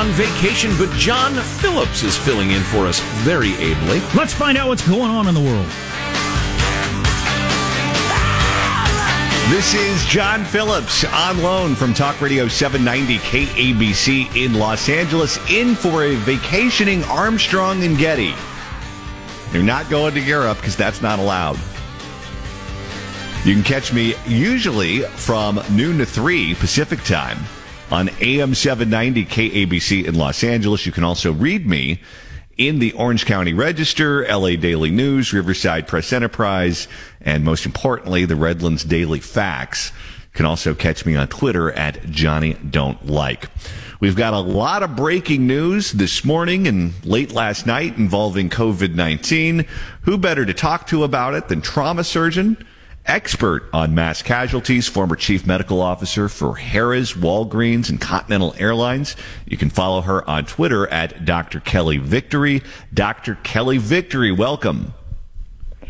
some slack. We're on vacation, but John Phillips is filling in for us very ably. Let's find out what's going on in the world. This is John Phillips on loan from Talk Radio 790 KABC in Los Angeles, in for a vacationing Armstrong and Getty. You're not going to Europe because that's not allowed. You can catch me usually from noon to 3 Pacific time on AM 790 KABC in Los Angeles. You can also read me in the Orange County Register, LA Daily News, Riverside Press Enterprise, and most importantly, the Redlands Daily Facts. You can also catch me on Twitter at Johnny Don't Like. We've got a lot of breaking news this morning and late last night involving COVID 19. Who better to talk to about it than trauma surgeon? Expert on mass casualties, former chief medical officer for Harrah's, Walgreens, and Continental Airlines. You can follow her on Twitter at Dr. Kelly Victory. Dr. Kelly Victory, welcome.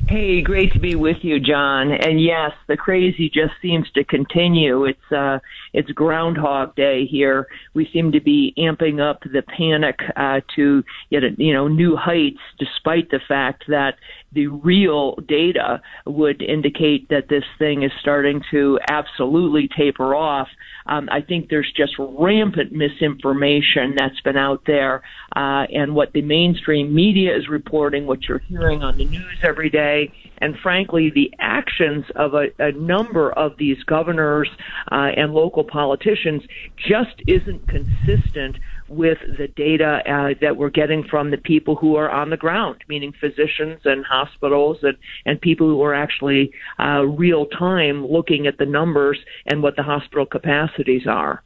Hey, great to be with you, John. And yes, the crazy just seems to continue. It's uh, it's Groundhog Day here. We seem to be amping up the panic uh, to yet you know new heights, despite the fact that the real data would indicate that this thing is starting to absolutely taper off. Um, I think there's just rampant misinformation that's been out there, uh, and what the mainstream media is reporting, what you're hearing on the news every day, and frankly, the actions of a, a number of these governors uh, and local politicians just isn't consistent with the data uh, that we're getting from the people who are on the ground, meaning physicians and hospitals and, and people who are actually uh, real time looking at the numbers and what the hospital capacities are.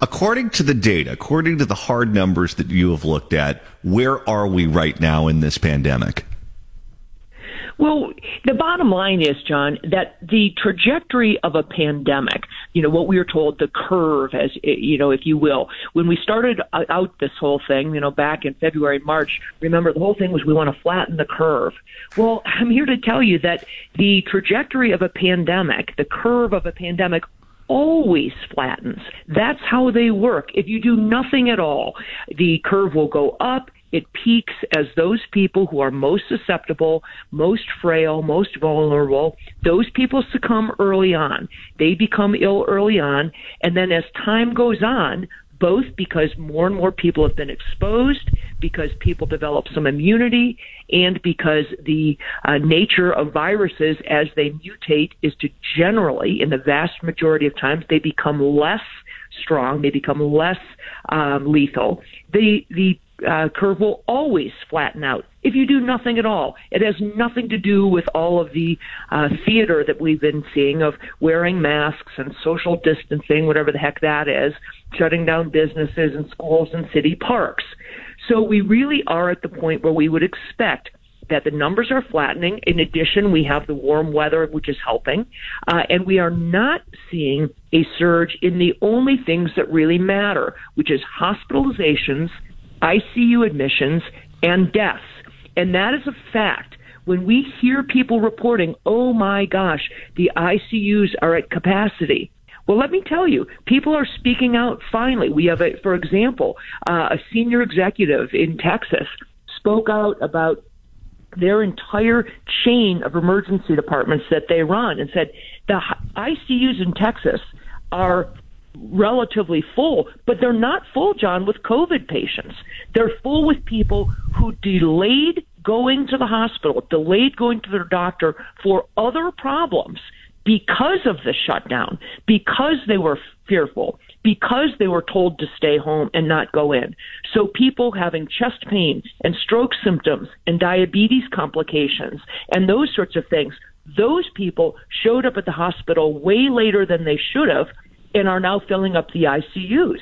According to the data, according to the hard numbers that you have looked at, where are we right now in this pandemic? Well, the bottom line is, John, that the trajectory of a pandemic, you know, what we were told, the curve, as you know, if you will, when we started out this whole thing, you know, back in February, March, remember the whole thing was we want to flatten the curve. Well, I'm here to tell you that the trajectory of a pandemic, the curve of a pandemic always flattens. That's how they work. If you do nothing at all, the curve will go up it peaks as those people who are most susceptible, most frail, most vulnerable, those people succumb early on. They become ill early on. And then as time goes on, both because more and more people have been exposed, because people develop some immunity, and because the uh, nature of viruses as they mutate is to generally, in the vast majority of times, they become less strong, they become less um, lethal. The the uh, curve will always flatten out if you do nothing at all. It has nothing to do with all of the uh, theater that we've been seeing of wearing masks and social distancing, whatever the heck that is, shutting down businesses and schools and city parks. So we really are at the point where we would expect that the numbers are flattening. In addition, we have the warm weather, which is helping, uh, and we are not seeing a surge in the only things that really matter, which is hospitalizations – ICU admissions, and deaths. And that is a fact. When we hear people reporting, oh my gosh, the ICUs are at capacity. Well, let me tell you, people are speaking out finally. We have, a, for example, uh, a senior executive in Texas spoke out about their entire chain of emergency departments that they run and said the ICUs in Texas are relatively full, but they're not full, John, with COVID patients. They're full with people who delayed going to the hospital, delayed going to their doctor for other problems because of the shutdown, because they were fearful, because they were told to stay home and not go in. So people having chest pain and stroke symptoms and diabetes complications and those sorts of things, those people showed up at the hospital way later than they should have and are now filling up the ICUs.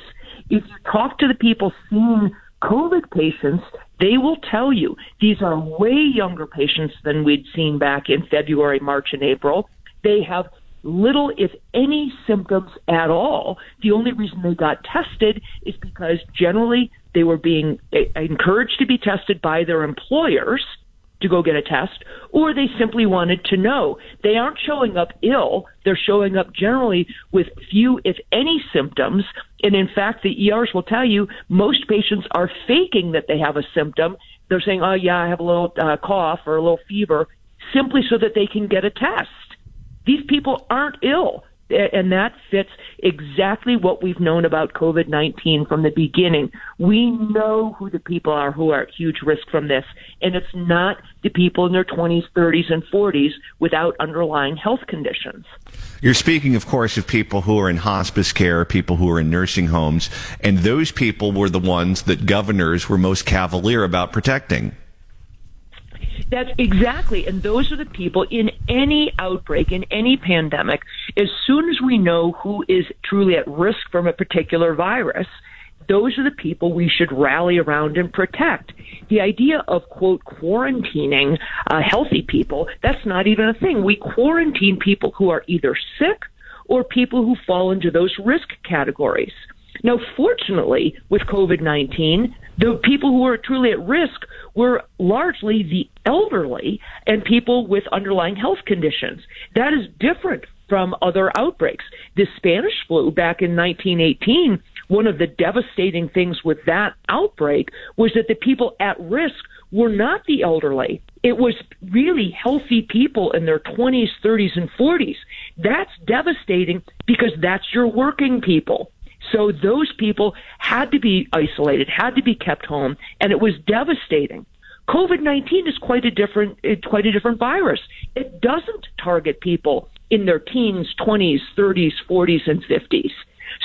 If you talk to the people seeing COVID patients, they will tell you these are way younger patients than we'd seen back in February, March, and April. They have little, if any, symptoms at all. The only reason they got tested is because generally they were being eh, encouraged to be tested by their employers to go get a test, or they simply wanted to know. They aren't showing up ill. They're showing up generally with few, if any, symptoms. And in fact, the ERs will tell you most patients are faking that they have a symptom. They're saying, oh, yeah, I have a little uh, cough or a little fever, simply so that they can get a test. These people aren't ill and that fits exactly what we've known about COVID 19 from the beginning. We know who the people are who are at huge risk from this, and it's not the people in their 20s, 30s, and 40s without underlying health conditions. You're speaking, of course, of people who are in hospice care, people who are in nursing homes, and those people were the ones that governors were most cavalier about protecting. That's exactly, and those are the people in any outbreak, in any pandemic, as soon as we know who is truly at risk from a particular virus, those are the people we should rally around and protect. The idea of, quote, quarantining uh, healthy people, that's not even a thing. We quarantine people who are either sick or people who fall into those risk categories. Now, fortunately, with COVID 19, the people who are truly at risk were largely the elderly and people with underlying health conditions. That is different from other outbreaks. The Spanish flu back in 1918, one of the devastating things with that outbreak was that the people at risk were not the elderly. It was really healthy people in their 20s, 30s, and 40s. That's devastating because that's your working people. So those people had to be isolated, had to be kept home, and it was devastating. COVID nineteen is quite a different eh, quite a different virus. It doesn't target people in their teens, twenties, thirties, forties, and fifties.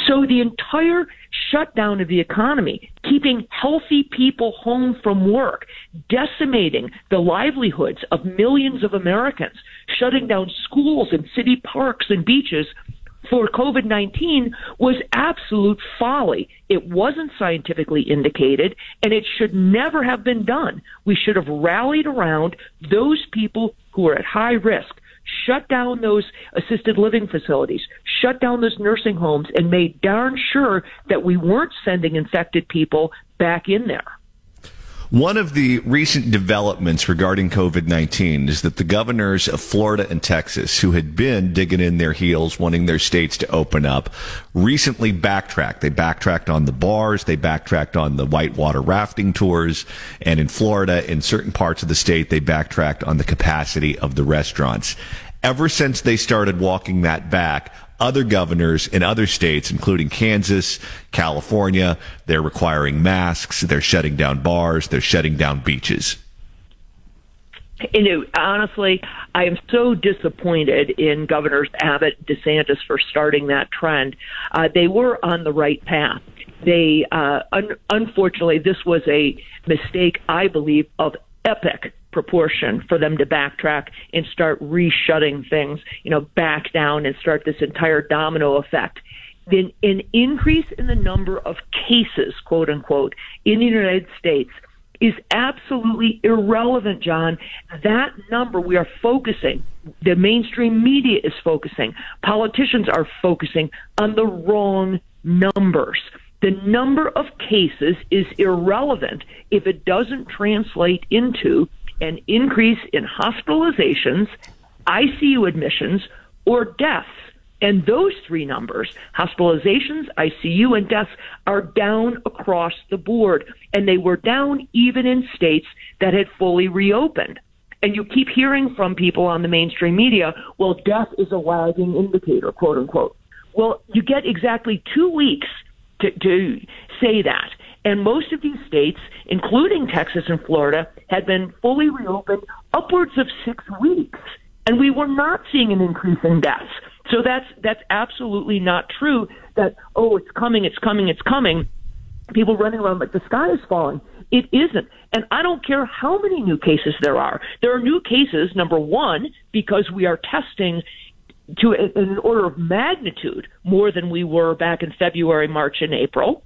So the entire shutdown of the economy, keeping healthy people home from work, decimating the livelihoods of millions of Americans, shutting down schools and city parks and beaches for COVID 19 was absolute folly. It wasn't scientifically indicated, and it should never have been done. We should have rallied around those people who are at high risk, shut down those assisted living facilities, shut down those nursing homes, and made darn sure that we weren't sending infected people back in there. One of the recent developments regarding COVID 19 is that the governors of Florida and Texas, who had been digging in their heels, wanting their states to open up, recently backtracked. They backtracked on the bars, they backtracked on the whitewater rafting tours, and in Florida, in certain parts of the state, they backtracked on the capacity of the restaurants. Ever since they started walking that back, other governors in other states, including Kansas, California, they're requiring masks, they're shutting down bars, they're shutting down beaches. You know, honestly, I am so disappointed in Governors Abbott, DeSantis for starting that trend. Uh, they were on the right path. They, uh, un- unfortunately, this was a mistake, I believe, of epic proportion for them to backtrack and start reshutting things, you know, back down and start this entire domino effect. Then an increase in the number of cases, quote unquote, in the United States is absolutely irrelevant, John. That number we are focusing, the mainstream media is focusing, politicians are focusing on the wrong numbers. The number of cases is irrelevant if it doesn't translate into an increase in hospitalizations, ICU admissions, or deaths. And those three numbers, hospitalizations, ICU, and deaths, are down across the board. And they were down even in states that had fully reopened. And you keep hearing from people on the mainstream media, well, death is a lagging indicator, quote unquote. Well, you get exactly two weeks to, to say that. And most of these states, including Texas and Florida, had been fully reopened upwards of six weeks. And we were not seeing an increase in deaths. So that's that's absolutely not true that, oh, it's coming, it's coming, it's coming. People running around like the sky is falling. It isn't. And I don't care how many new cases there are. There are new cases, number one, because we are testing to an order of magnitude more than we were back in February, March, and April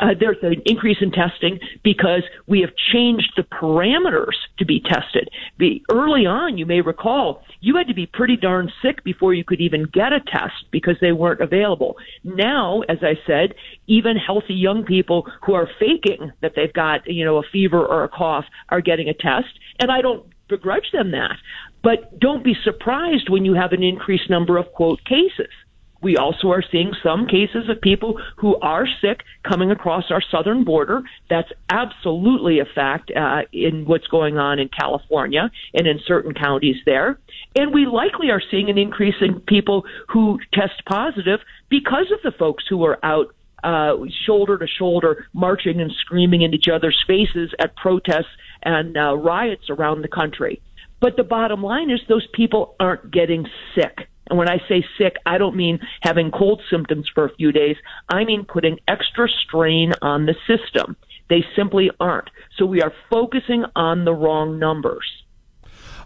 uh, there's an increase in testing because we have changed the parameters to be tested. Be, early on, you may recall, you had to be pretty darn sick before you could even get a test because they weren't available. Now, as I said, even healthy young people who are faking that they've got, you know, a fever or a cough are getting a test. And I don't begrudge them that. But don't be surprised when you have an increased number of quote cases. We also are seeing some cases of people who are sick coming across our southern border. That's absolutely a fact uh, in what's going on in California and in certain counties there. And we likely are seeing an increase in people who test positive because of the folks who are out uh, shoulder to shoulder, marching and screaming in each other's faces at protests and uh, riots around the country. But the bottom line is those people aren't getting sick. And when I say sick, I don't mean having cold symptoms for a few days. I mean putting extra strain on the system. They simply aren't. So we are focusing on the wrong numbers.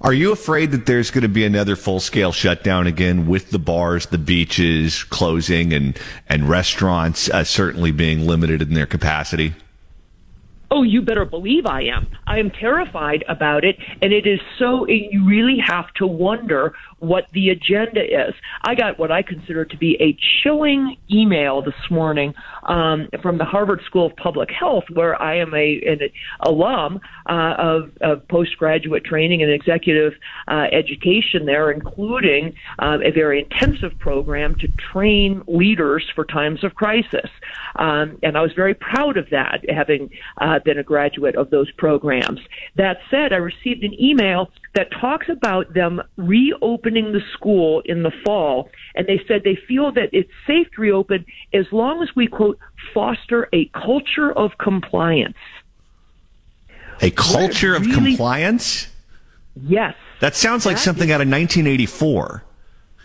Are you afraid that there's going to be another full scale shutdown again with the bars, the beaches closing, and and restaurants uh, certainly being limited in their capacity? Oh, you better believe I am. I am terrified about it, and it is so. You really have to wonder what the agenda is. I got what I consider to be a chilling email this morning um, from the Harvard School of Public Health, where I am a an alum uh, of, of postgraduate training and executive uh, education there, including uh, a very intensive program to train leaders for times of crisis. Um, and I was very proud of that, having uh, been a graduate of those programs. That said, I received an email that talks about them reopening the school in the fall. And they said they feel that it's safe to reopen as long as we, quote, foster a culture of compliance. A culture of compliance? Yes. That sounds like that something is, out of 1984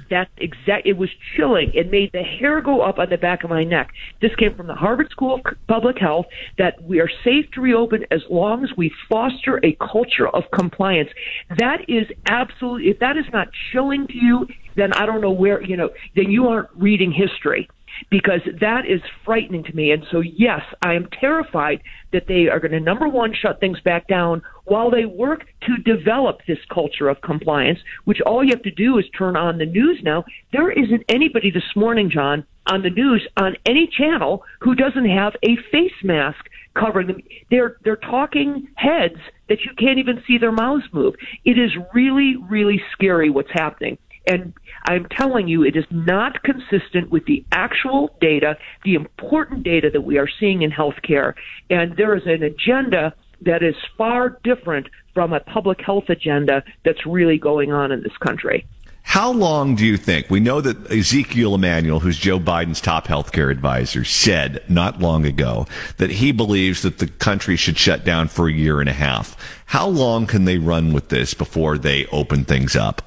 that exact it was chilling. It made the hair go up on the back of my neck. This came from the harvard school of public health that we are safe to reopen as long as we foster a culture of compliance. That is absolutely if that is not chilling to you then i don't know where you know then you aren't reading history because that is frightening to me. And so, yes, I am terrified that they are going to, number one, shut things back down while they work to develop this culture of compliance, which all you have to do is turn on the news now. There isn't anybody this morning, John, on the news on any channel who doesn't have a face mask covering them. They're they're talking heads that you can't even see their mouths move. It is really, really scary what's happening. And I'm telling you, it is not consistent with the actual data, the important data that we are seeing in healthcare. And there is an agenda that is far different from a public health agenda that's really going on in this country. How long do you think? We know that Ezekiel Emanuel, who's Joe Biden's top healthcare advisor, said not long ago that he believes that the country should shut down for a year and a half. How long can they run with this before they open things up?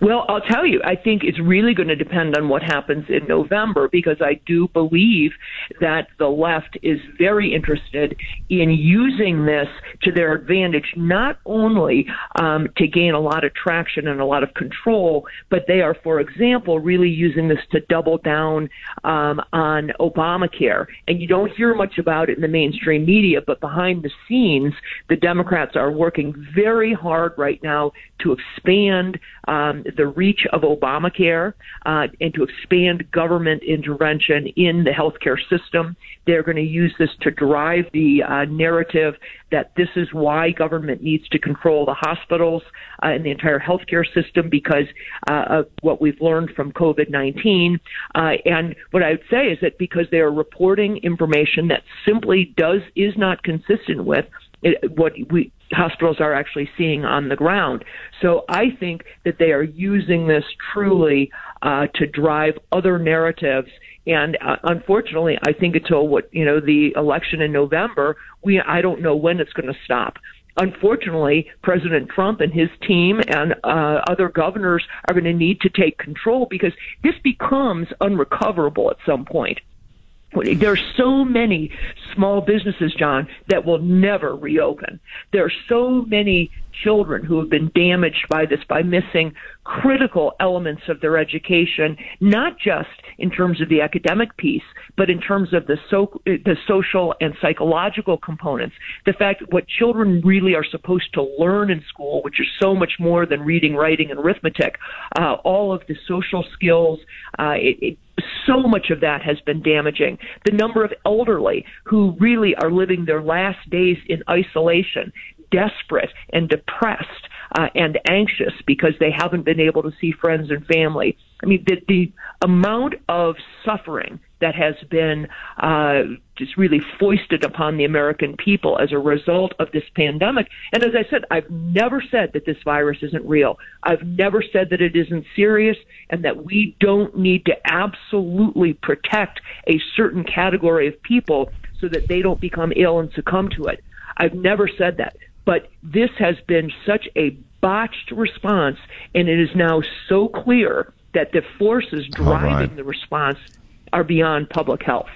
Well, I'll tell you, I think it's really going to depend on what happens in November because I do believe that the left is very interested in using this to their advantage, not only um, to gain a lot of traction and a lot of control, but they are, for example, really using this to double down um, on Obamacare. And you don't hear much about it in the mainstream media, but behind the scenes, the Democrats are working very hard right now to expand um, the reach of Obamacare uh, and to expand government intervention in the healthcare system. They're going to use this to drive the uh, narrative that this is why government needs to control the hospitals uh, and the entire healthcare system because uh, of what we've learned from COVID 19. Uh, and what I would say is that because they are reporting information that simply does is not consistent with it, what we hospitals are actually seeing on the ground. So I think that they are using this truly uh, to drive other narratives. And uh, unfortunately, I think until what you know the election in November, we I don't know when it's going to stop. Unfortunately, President Trump and his team and uh, other governors are going to need to take control because this becomes unrecoverable at some point. There are so many small businesses, John, that will never reopen. There are so many children who have been damaged by this by missing critical elements of their education, not just in terms of the academic piece, but in terms of the so, the social and psychological components. The fact what children really are supposed to learn in school, which is so much more than reading, writing, and arithmetic, uh, all of the social skills, uh, it, it, so much of that has been damaging. The number of elderly who really are living their last days in isolation desperate and depressed uh, and anxious because they haven't been able to see friends and family. I mean, the, the amount of suffering that has been uh, just really foisted upon the American people as a result of this pandemic. And as I said, I've never said that this virus isn't real. I've never said that it isn't serious and that we don't need to absolutely protect a certain category of people so that they don't become ill and succumb to it. I've never said that. But this has been such a botched response, and it is now so clear that the forces driving right. the response are beyond public health.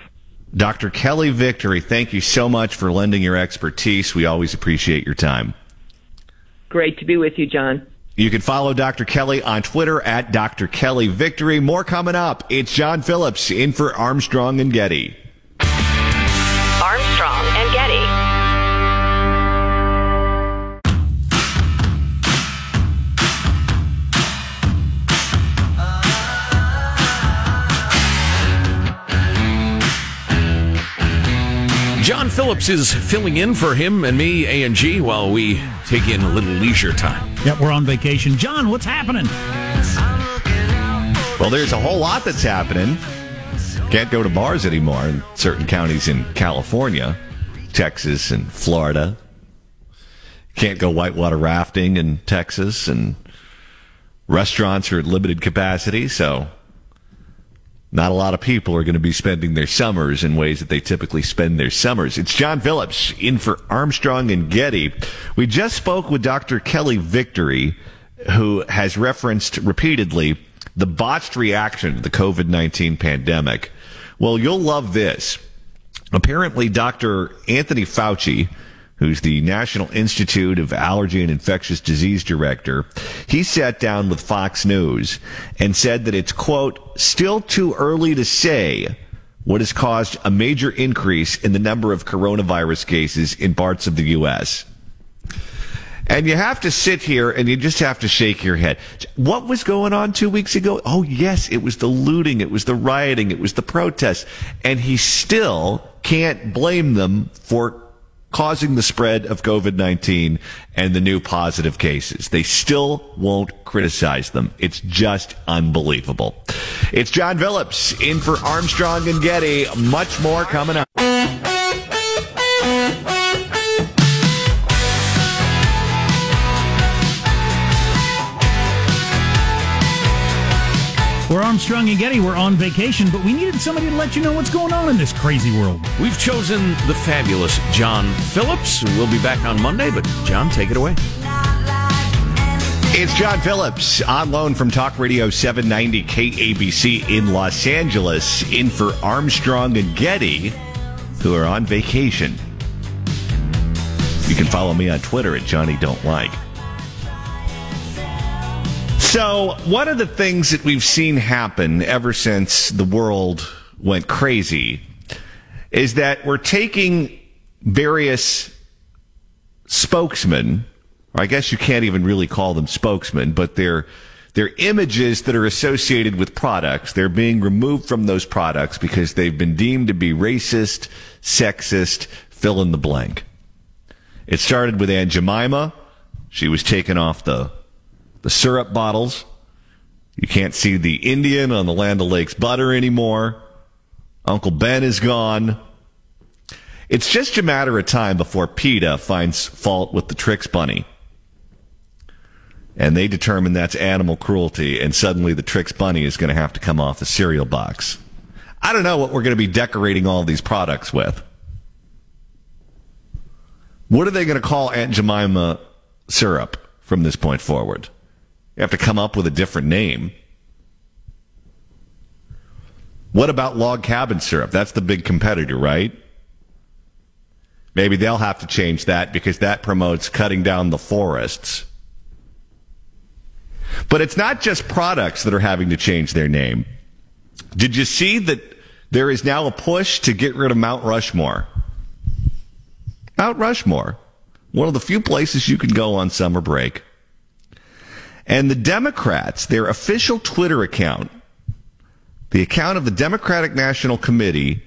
Dr. Kelly Victory, thank you so much for lending your expertise. We always appreciate your time. Great to be with you, John. You can follow Dr. Kelly on Twitter at Dr. Kelly Victory. More coming up. It's John Phillips in for Armstrong and Getty. John Phillips is filling in for him and me, A and G, while we take in a little leisure time. Yep, we're on vacation. John, what's happening? Well, there's a whole lot that's happening. Can't go to bars anymore in certain counties in California, Texas, and Florida. Can't go whitewater rafting in Texas, and restaurants are at limited capacity, so not a lot of people are going to be spending their summers in ways that they typically spend their summers. It's John Phillips in for Armstrong and Getty. We just spoke with Dr. Kelly Victory, who has referenced repeatedly the botched reaction to the COVID 19 pandemic. Well, you'll love this. Apparently, Dr. Anthony Fauci, who's the National Institute of Allergy and Infectious Disease Director, he sat down with Fox News and said that it's, quote, still too early to say what has caused a major increase in the number of coronavirus cases in parts of the U.S. And you have to sit here and you just have to shake your head. What was going on two weeks ago? Oh, yes, it was the looting, it was the rioting, it was the protests. And he still can't blame them for causing the spread of COVID 19 and the new positive cases. They still won't criticize them. It's just unbelievable. It's John Phillips in for Armstrong and Getty. Much more coming up. Armstrong and Getty. We're on vacation, but we needed somebody to let you know what's going on in this crazy world. We've chosen the fabulous John Phillips. We'll be back on Monday, but John, take it away. It's John Phillips on loan from Talk Radio 790 KABC in Los Angeles, in for Armstrong and Getty, who are on vacation. You can follow me on Twitter at Johnny Don't Like. So, one of the things that we've seen happen ever since the world went crazy is that we're taking various spokesmen, I guess you can't even really call them spokesmen, but they're they're images that are associated with products. They're being removed from those products because they've been deemed to be racist, sexist, fill in the blank. It started with Aunt Jemima. She was taken off the the syrup bottles. You can't see the Indian on the Land O'Lakes butter anymore. Uncle Ben is gone. It's just a matter of time before PETA finds fault with the Trix Bunny. And they determine that's animal cruelty, and suddenly the Trix Bunny is going to have to come off the cereal box. I don't know what we're going to be decorating all these products with. What are they going to call Aunt Jemima syrup from this point forward? You have to come up with a different name. What about log cabin syrup? That's the big competitor, right? Maybe they'll have to change that because that promotes cutting down the forests. But it's not just products that are having to change their name. Did you see that there is now a push to get rid of Mount Rushmore? Mount Rushmore, one of the few places you can go on summer break. And the Democrats, their official Twitter account, the account of the Democratic National Committee,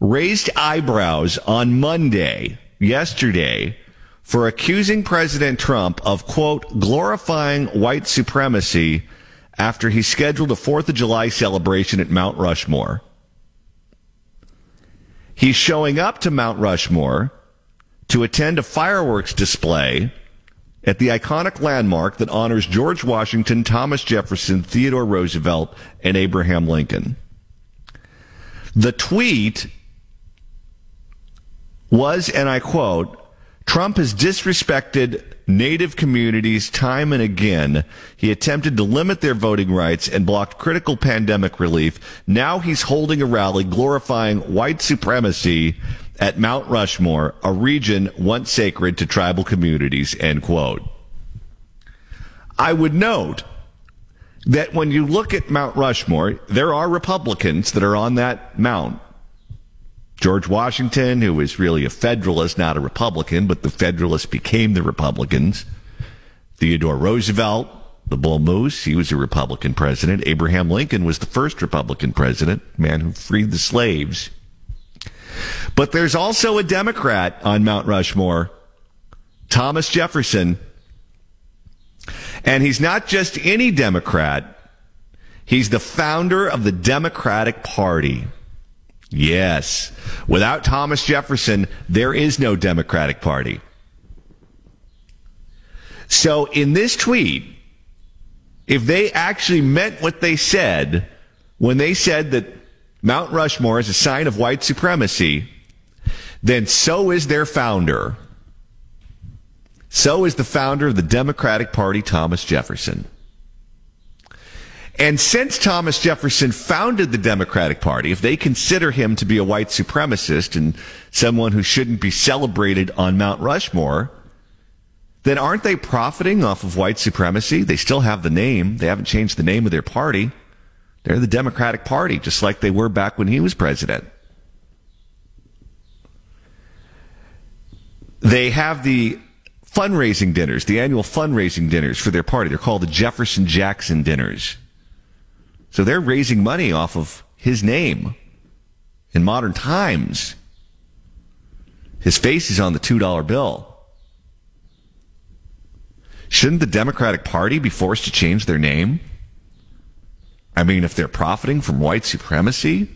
raised eyebrows on Monday, yesterday, for accusing President Trump of, quote, glorifying white supremacy after he scheduled a 4th of July celebration at Mount Rushmore. He's showing up to Mount Rushmore to attend a fireworks display at the iconic landmark that honors George Washington, Thomas Jefferson, Theodore Roosevelt, and Abraham Lincoln. The tweet was, and I quote, Trump has disrespected Native communities time and again. He attempted to limit their voting rights and blocked critical pandemic relief. Now he's holding a rally glorifying white supremacy at Mount Rushmore, a region once sacred to tribal communities, end quote. I would note that when you look at Mount Rushmore, there are Republicans that are on that mount. George Washington, who was really a Federalist, not a Republican, but the Federalists became the Republicans. Theodore Roosevelt, the Bull Moose, he was a Republican president. Abraham Lincoln was the first Republican president, man who freed the slaves. But there's also a Democrat on Mount Rushmore, Thomas Jefferson. And he's not just any Democrat. He's the founder of the Democratic Party. Yes. Without Thomas Jefferson, there is no Democratic Party. So in this tweet, if they actually meant what they said when they said that Mount Rushmore is a sign of white supremacy, then so is their founder. So is the founder of the Democratic Party, Thomas Jefferson. And since Thomas Jefferson founded the Democratic Party, if they consider him to be a white supremacist and someone who shouldn't be celebrated on Mount Rushmore, then aren't they profiting off of white supremacy? They still have the name. They haven't changed the name of their party. They're the Democratic Party, just like they were back when he was president. They have the fundraising dinners, the annual fundraising dinners for their party. They're called the Jefferson Jackson dinners. So they're raising money off of his name in modern times. His face is on the $2 bill. Shouldn't the Democratic Party be forced to change their name? I mean, if they're profiting from white supremacy,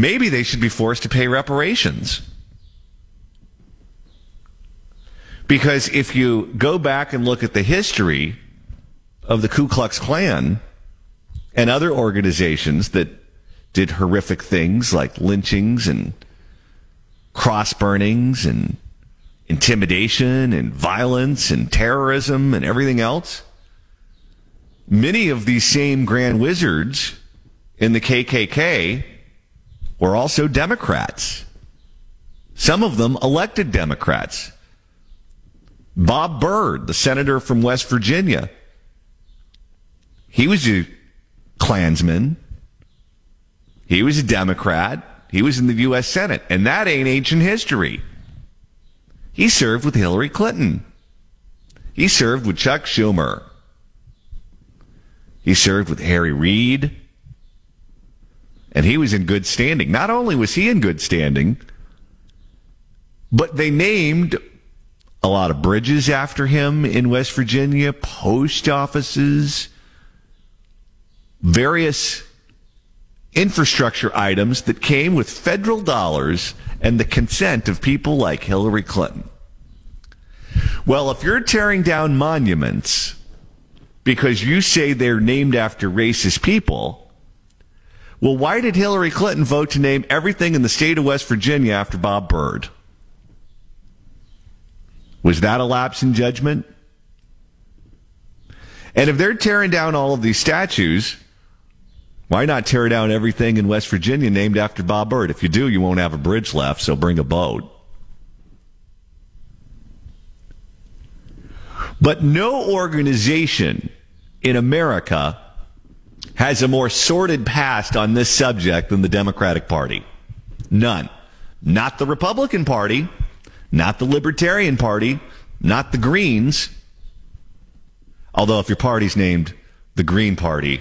maybe they should be forced to pay reparations. Because if you go back and look at the history of the Ku Klux Klan and other organizations that did horrific things like lynchings and cross burnings and intimidation and violence and terrorism and everything else, many of these same grand wizards in the KKK were also Democrats. Some of them elected Democrats. Bob Byrd, the senator from West Virginia. He was a Klansman. He was a Democrat. He was in the U.S. Senate. And that ain't ancient history. He served with Hillary Clinton. He served with Chuck Schumer. He served with Harry Reid. And he was in good standing. Not only was he in good standing, but they named a lot of bridges after him in West Virginia, post offices, various infrastructure items that came with federal dollars and the consent of people like Hillary Clinton. Well, if you're tearing down monuments because you say they're named after racist people, well, why did Hillary Clinton vote to name everything in the state of West Virginia after Bob Byrd? Was that a lapse in judgment? And if they're tearing down all of these statues, why not tear down everything in West Virginia named after Bob Byrd? If you do, you won't have a bridge left, so bring a boat. But no organization in America has a more sordid past on this subject than the Democratic Party. None. Not the Republican Party not the Libertarian Party, not the Greens. Although, if your party's named the Green Party,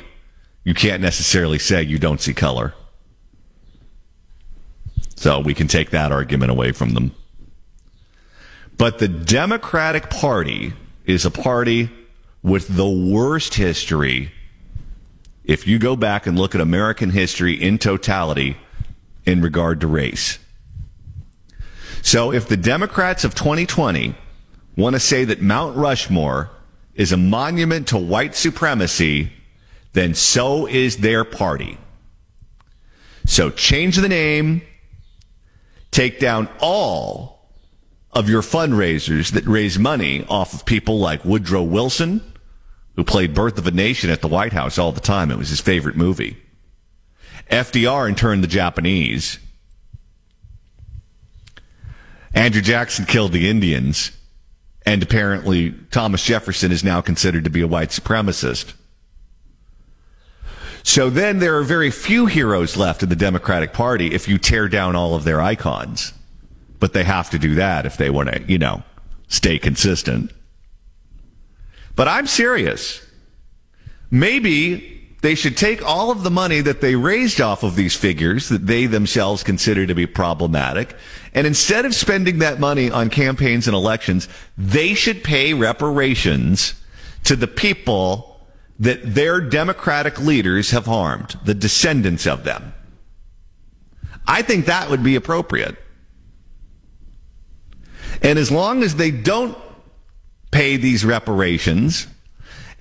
you can't necessarily say you don't see color. So we can take that argument away from them. But the Democratic Party is a party with the worst history. If you go back and look at American history in totality in regard to race. So if the Democrats of 2020 want to say that Mount Rushmore is a monument to white supremacy, then so is their party. So change the name, take down all of your fundraisers that raise money off of people like Woodrow Wilson, who played Birth of a Nation at the White House all the time. It was his favorite movie. FDR interned the Japanese. Andrew Jackson killed the Indians. And apparently, Thomas Jefferson is now considered to be a white supremacist. So then there are very few heroes left in the Democratic Party if you tear down all of their icons. But they have to do that if they want to, you know, stay consistent. But I'm serious. Maybe they should take all of the money that they raised off of these figures that they themselves consider to be problematic, and instead of spending that money on campaigns and elections, they should pay reparations to the people that their democratic leaders have harmed, the descendants of them. I think that would be appropriate. And as long as they don't pay these reparations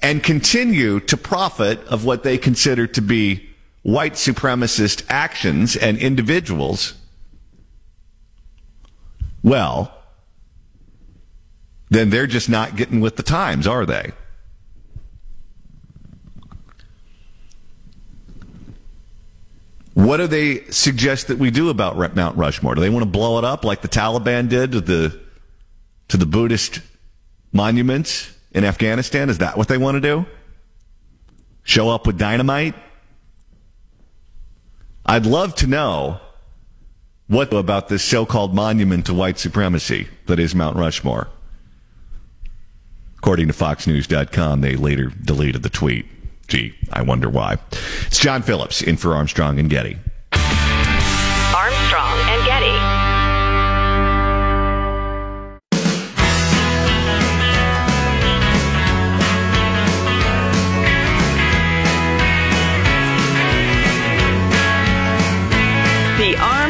and continue to profit of what they consider to be white supremacist actions and individuals, well, then they're just not getting with the times, are they? What do they suggest that we do about Mount Rushmore? Do they want to blow it up like the Taliban did to the to the Buddhist monuments in Afghanistan? Is that what they want to do? Show up with dynamite? I'd love to know what about this so-called monument to white supremacy that is Mount Rushmore. According to FoxNews.com, they later deleted the tweet. Gee, I wonder why. It's John Phillips in for Armstrong and Getty.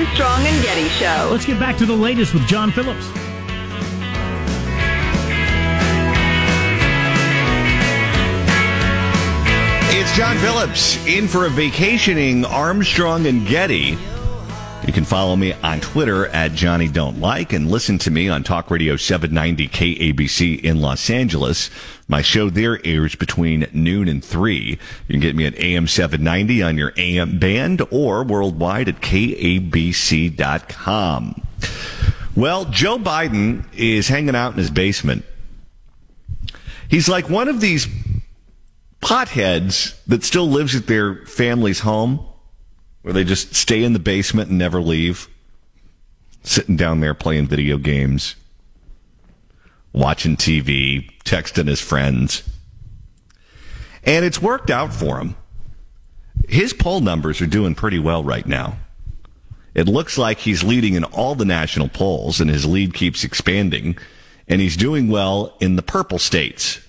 Armstrong and Getty Show. Let's get back to the latest with John Phillips. It's John Phillips in for a vacationing Armstrong and Getty. You can follow me on Twitter at Johnny Don't Like and listen to me on Talk Radio 790 KABC in Los Angeles. My show there airs between noon and 3. You can get me at AM 790 on your AM band or worldwide at KABC.com. Well, Joe Biden is hanging out in his basement. He's like one of these potheads that still lives at their family's home where they just stay in the basement and never leave, sitting down there playing video games, watching TV, texting his friends. And it's worked out for him. His poll numbers are doing pretty well right now. It looks like he's leading in all the national polls, and his lead keeps expanding, and he's doing well in the purple states.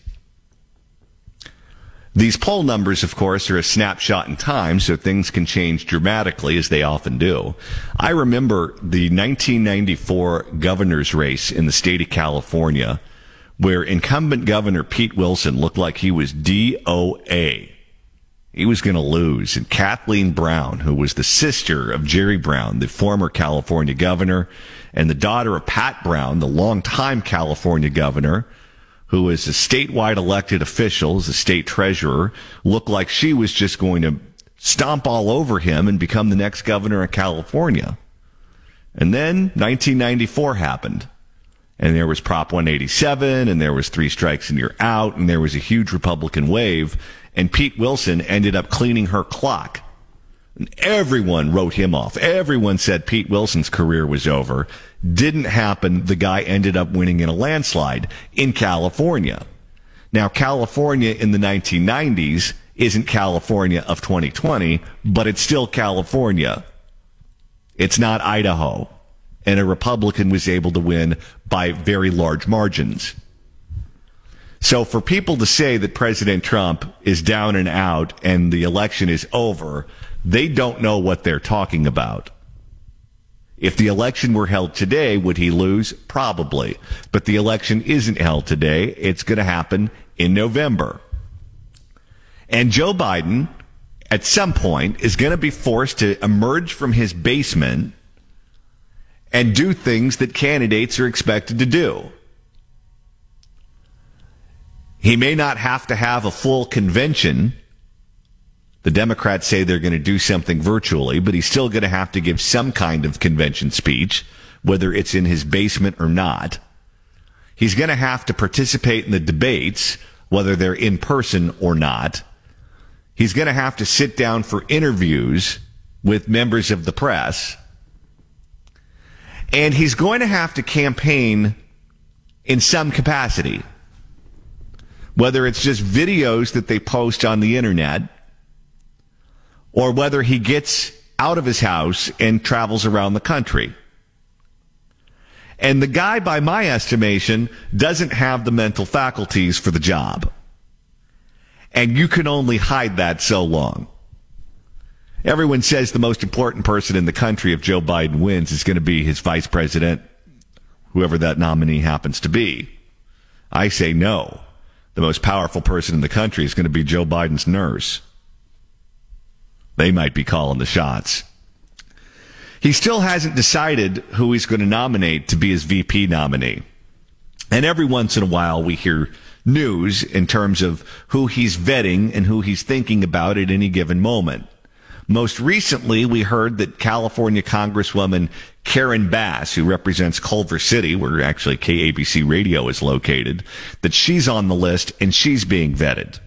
These poll numbers, of course, are a snapshot in time, so things can change dramatically as they often do. I remember the 1994 governor's race in the state of California where incumbent governor Pete Wilson looked like he was DOA. He was going to lose. And Kathleen Brown, who was the sister of Jerry Brown, the former California governor, and the daughter of Pat Brown, the longtime California governor, who is a statewide elected official, as a state treasurer, looked like she was just going to stomp all over him and become the next governor of California. And then 1994 happened. And there was Prop 187, and there was three strikes and you're out, and there was a huge Republican wave, and Pete Wilson ended up cleaning her clock. And everyone wrote him off. Everyone said Pete Wilson's career was over. Didn't happen. The guy ended up winning in a landslide in California. Now, California in the 1990s isn't California of 2020, but it's still California It's not Idaho. And a Republican was able to win by very large margins. So for people to say that President Trump is down and out and the election is over, they don't know what they're talking about. If the election were held today, would he lose? Probably. But the election isn't held today. It's going to happen in November. And Joe Biden, at some point, is going to be forced to emerge from his basement and do things that candidates are expected to do. He may not have to have a full convention. The Democrats say they're going to do something virtually, but he's still going to have to give some kind of convention speech, whether it's in his basement or not. He's going to have to participate in the debates, whether they're in person or not. He's going to have to sit down for interviews with members of the press. And he's going to have to campaign in some capacity whether it's just videos that they post on the internet or whether he gets out of his house and travels around the country. And the guy, by my estimation, doesn't have the mental faculties for the job. And you can only hide that so long. Everyone says the most important person in the country, if Joe Biden wins, is going to be his vice president, whoever that nominee happens to be. I say no the most powerful person in the country is going to be Joe Biden's nurse. They might be calling the shots. He still hasn't decided who he's going to nominate to be his VP nominee. And every once in a while we hear news in terms of who he's vetting and who he's thinking about at any given moment. Most recently, we heard that California Congresswoman Karen Bass, who represents Culver City, where actually KABC radio is located, that she's on the list and she's being vetted.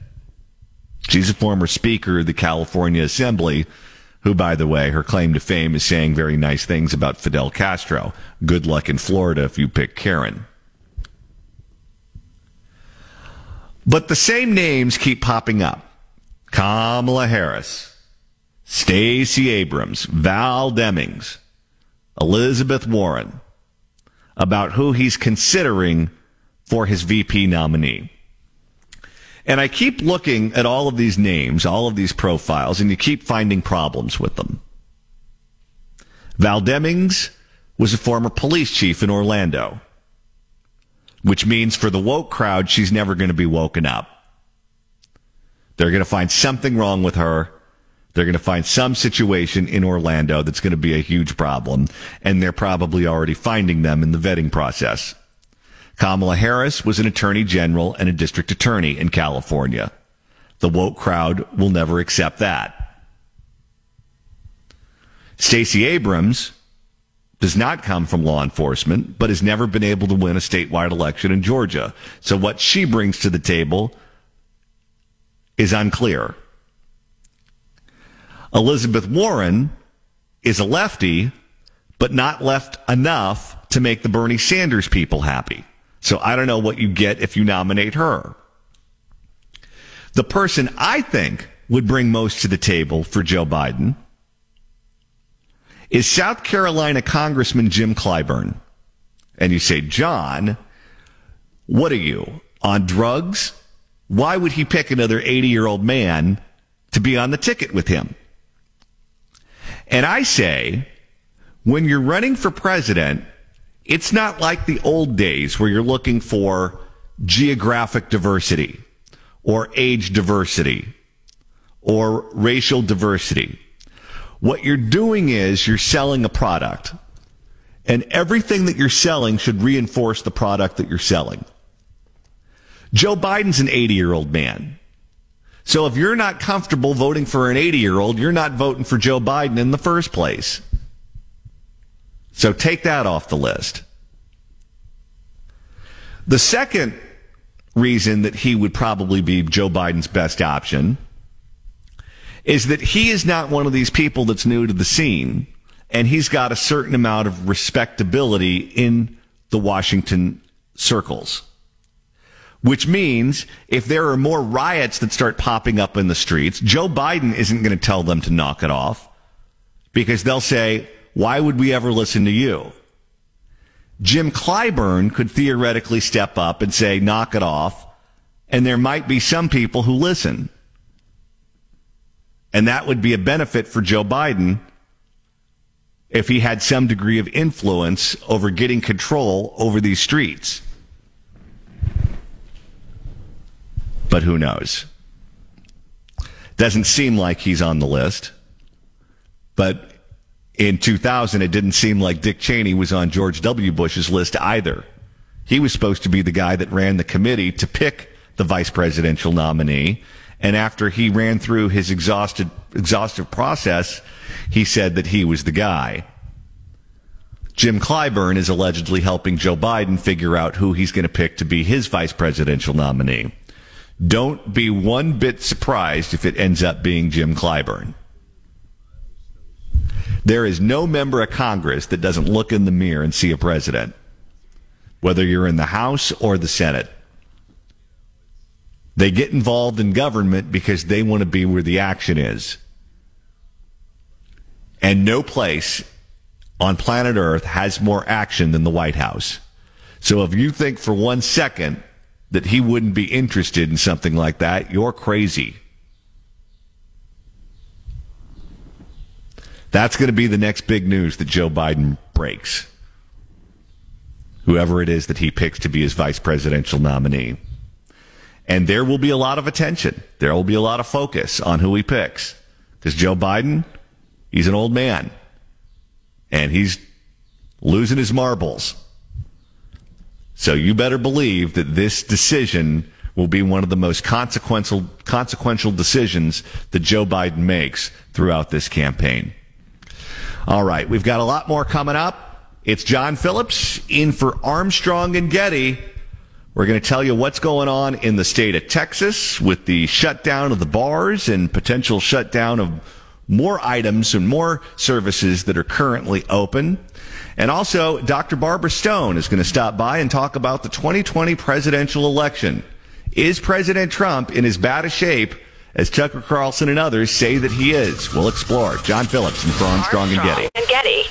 She's a former speaker of the California Assembly, who, by the way, her claim to fame is saying very nice things about Fidel Castro. Good luck in Florida if you pick Karen. But the same names keep popping up. Kamala Harris, Stacey Abrams, Val Demings, Elizabeth Warren about who he's considering for his VP nominee. And I keep looking at all of these names, all of these profiles, and you keep finding problems with them. Val Demings was a former police chief in Orlando, which means for the woke crowd, she's never going to be woken up. They're going to find something wrong with her they're going to find some situation in Orlando that's going to be a huge problem, and they're probably already finding them in the vetting process. Kamala Harris was an attorney general and a district attorney in California. The woke crowd will never accept that. Stacey Abrams does not come from law enforcement, but has never been able to win a statewide election in Georgia. So what she brings to the table is unclear. Elizabeth Warren is a lefty, but not left enough to make the Bernie Sanders people happy. So I don't know what you get if you nominate her. The person I think would bring most to the table for Joe Biden is South Carolina Congressman Jim Clyburn. And you say, John, what are you on drugs? Why would he pick another 80 year old man to be on the ticket with him? And I say, when you're running for president, it's not like the old days where you're looking for geographic diversity or age diversity or racial diversity. What you're doing is you're selling a product and everything that you're selling should reinforce the product that you're selling. Joe Biden's an 80 year old man. So if you're not comfortable voting for an 80 year old, you're not voting for Joe Biden in the first place. So take that off the list. The second reason that he would probably be Joe Biden's best option is that he is not one of these people that's new to the scene and he's got a certain amount of respectability in the Washington circles which means if there are more riots that start popping up in the streets, Joe Biden isn't going to tell them to knock it off because they'll say, why would we ever listen to you? Jim Clyburn could theoretically step up and say, knock it off. And there might be some people who listen. And that would be a benefit for Joe Biden if he had some degree of influence over getting control over these streets. But who knows? Doesn't seem like he's on the list. But in 2000, it didn't seem like Dick Cheney was on George W. Bush's list either. He was supposed to be the guy that ran the committee to pick the vice presidential nominee. And after he ran through his exhausted, exhaustive process, he said that he was the guy. Jim Clyburn is allegedly helping Joe Biden figure out who he's going to pick to be his vice presidential nominee. Don't be one bit surprised if it ends up being Jim Clyburn. There is no member of Congress that doesn't look in the mirror and see a president, whether you're in the House or the Senate. They get involved in government because they want to be where the action is. And no place on planet Earth has more action than the White House. So if you think for one second that he wouldn't be interested in something like that, you're crazy. That's going to be the next big news that Joe Biden breaks. Whoever it is that he picks to be his vice presidential nominee. And there will be a lot of attention. There will be a lot of focus on who he picks. Because Joe Biden, he's an old man. And he's losing his marbles. So you better believe that this decision will be one of the most consequential, consequential decisions that Joe Biden makes throughout this campaign. All right, we've got a lot more coming up. It's John Phillips in for Armstrong and Getty. We're going to tell you what's going on in the state of Texas with the shutdown of the bars and potential shutdown of more items and more services that are currently open. And also, Dr. Barbara Stone is going to stop by and talk about the 2020 presidential election. Is President Trump in as bad a shape as Tucker Carlson and others say that he is. We'll explore. John Phillips and Armstrong and Getty. And Getty.